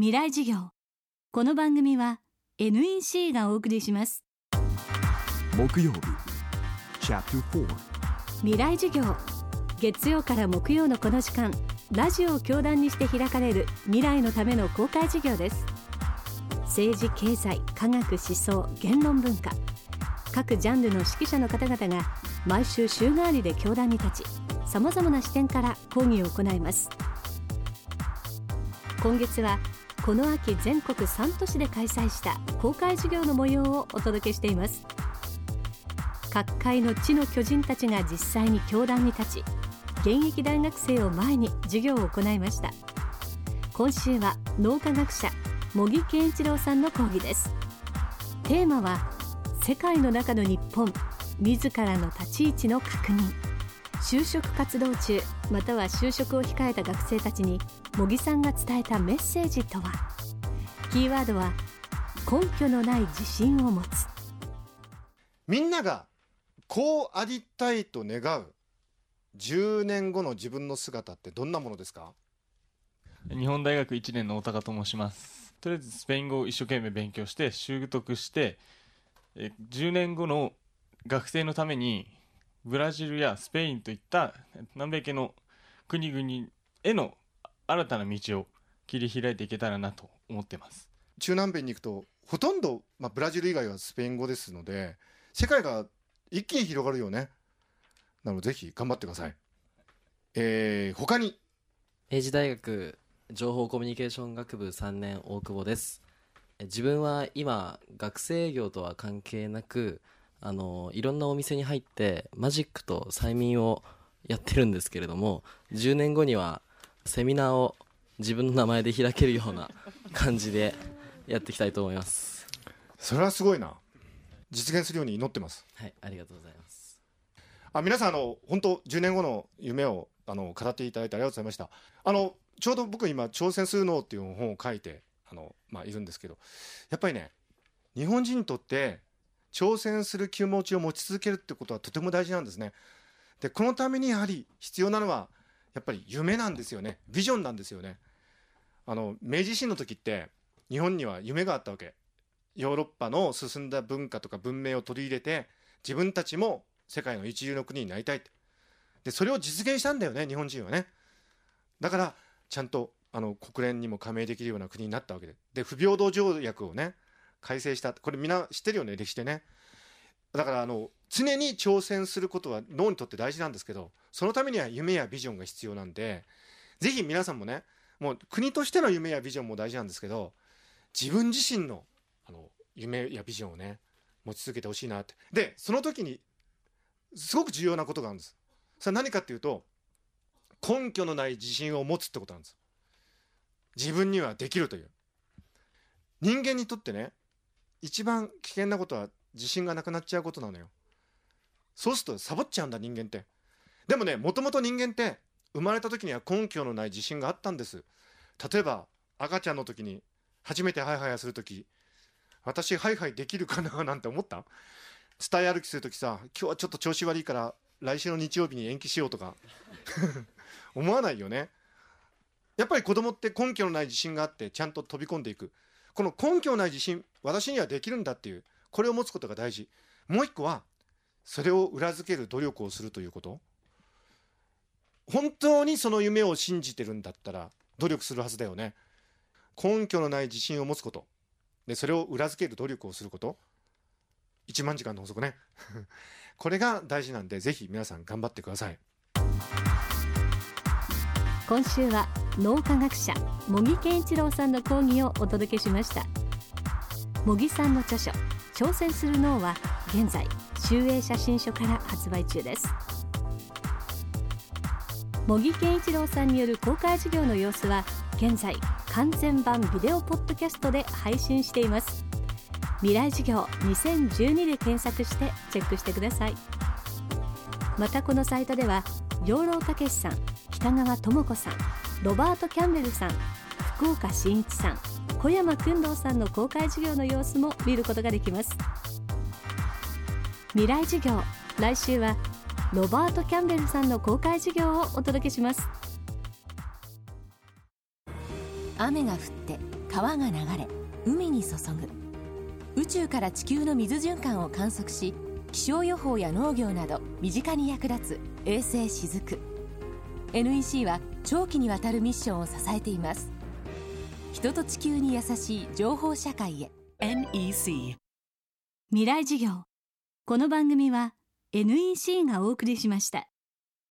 未来授業。この番組は NEC がお送りします。木曜日 Chapter 4未来授業。月曜から木曜のこの時間ラジオを教壇にして開かれる未来のための公開授業です。政治経済科学思想言論文化。各ジャンルの指揮者の方々が毎週週替わりで教壇に立ちさまざまな視点から講義を行います。今月はこの秋全国3都市で開催した公開授業の模様をお届けしています。各界の地の巨人たちが実際に教壇に立ち現役大学生を前に授業を行いました。今週は脳科学者茂木健一郎さんの講義です。テーマは世界の中の日本自らの立ち位置の確認。就職活動中または就職を控えた学生たちに茂木さんが伝えたメッセージとは？キーワードは根拠のない自信を持つ。みんながこうありたいと願う10年後の自分の姿ってどんなものですか？日本大学1年の大高と申します。とりあえずスペイン語を一生懸命勉強して習得してえ10年後の学生のためにブラジルやスペインといった南米系の国々への新たな道を切り開いていけたらなと思ってます。中南米に行くとほとんど、まあ、ブラジル以外はスペイン語ですので世界が一気に広がるよね。なのでぜひ頑張ってください。えー、他に。明治大学情報コミュニケーション学部3年大久保です。え自分は今学生営業とは関係なくあのいろんなお店に入ってマジックと催眠をやってるんですけれども10年後にはセミナーを自分の名前で開けるような感じでやっていきたいと思います。それはすごいな。実現するように祈ってます。はいありがとうございます。あ皆さんあの本当10年後の夢をあの語っていただいてありがとうございました。あのちょうど僕今挑戦するのっていう本を書いてあのまあいるんですけどやっぱりね日本人にとって挑戦する気持ちを持ち続けるってことはとても大事なんですね。でこのためにやはり必要なのはやっぱり夢なんですよね。ビジョンなんですよね。あの明治維新の時って日本には夢があったわけ。ヨーロッパの進んだ文化とか文明を取り入れて自分たちも世界の一流の国になりたいって。でそれを実現したんだよね日本人はね。だからちゃんとあの国連にも加盟できるような国になったわけで。で不平等条約をね改正した。これみんな知ってるよね？歴史でね。だからあの常に挑戦することは脳にとって大事なんですけどそのためには夢やビジョンが必要なんでぜひ皆さんもねもう国としての夢やビジョンも大事なんですけど自分自身のあの夢やビジョンをね持ち続けてほしいなって。でその時にすごく重要なことがあるんです。それは何かっていうと根拠のない自信を持つってことなんです。自分にはできるという。人間にとってね一番危険なことは自信がなくなっちゃうことなのよ。そうするとサボっちゃうんだ人間って。でもねもともと人間って生まれた時には根拠のない自信があったんです。例えば赤ちゃんの時に初めてハイハイする時私ハイハイできるかななんて思った？伝え歩きする時さ今日はちょっと調子悪いから来週の日曜日に延期しようとか。思わないよね。やっぱり子供って根拠のない自信があってちゃんと飛び込んでいく。この根拠のない自信私にはできるんだっていうこれを持つことが大事。もう一個はそれを裏付ける努力をするということ。本当にその夢を信じてるんだったら努力するはずだよね。根拠のない自信を持つこと。でそれを裏付ける努力をすること。1万時間の法則ね。これが大事なんでぜひ皆さん頑張ってください。今週は脳科学者茂木健一郎さんの講義をお届けしました。茂木さんの著書挑戦する脳は現在集英写真書から発売中です。茂木健一郎さんによる公開授業の様子は現在完全版ビデオポッドキャストで配信しています。未来授業2012で検索してチェックしてください。またこのサイトでは養老たけしさん北川智子さんロバート・キャンベルさん福岡伸一さん小山君堂さんの公開授業の様子も見ることができます。未来授業来週はロバート・キャンベルさんの公開授業をお届けします。雨が降って川が流れ海に注ぐ。宇宙から地球の水循環を観測し気象予報や農業など身近に役立つ衛星しずく。NEC は長期にわたるミッションを支えています。人と地球に優しい情報社会へ。NEC 未来授業。この番組は NEC がお送りしました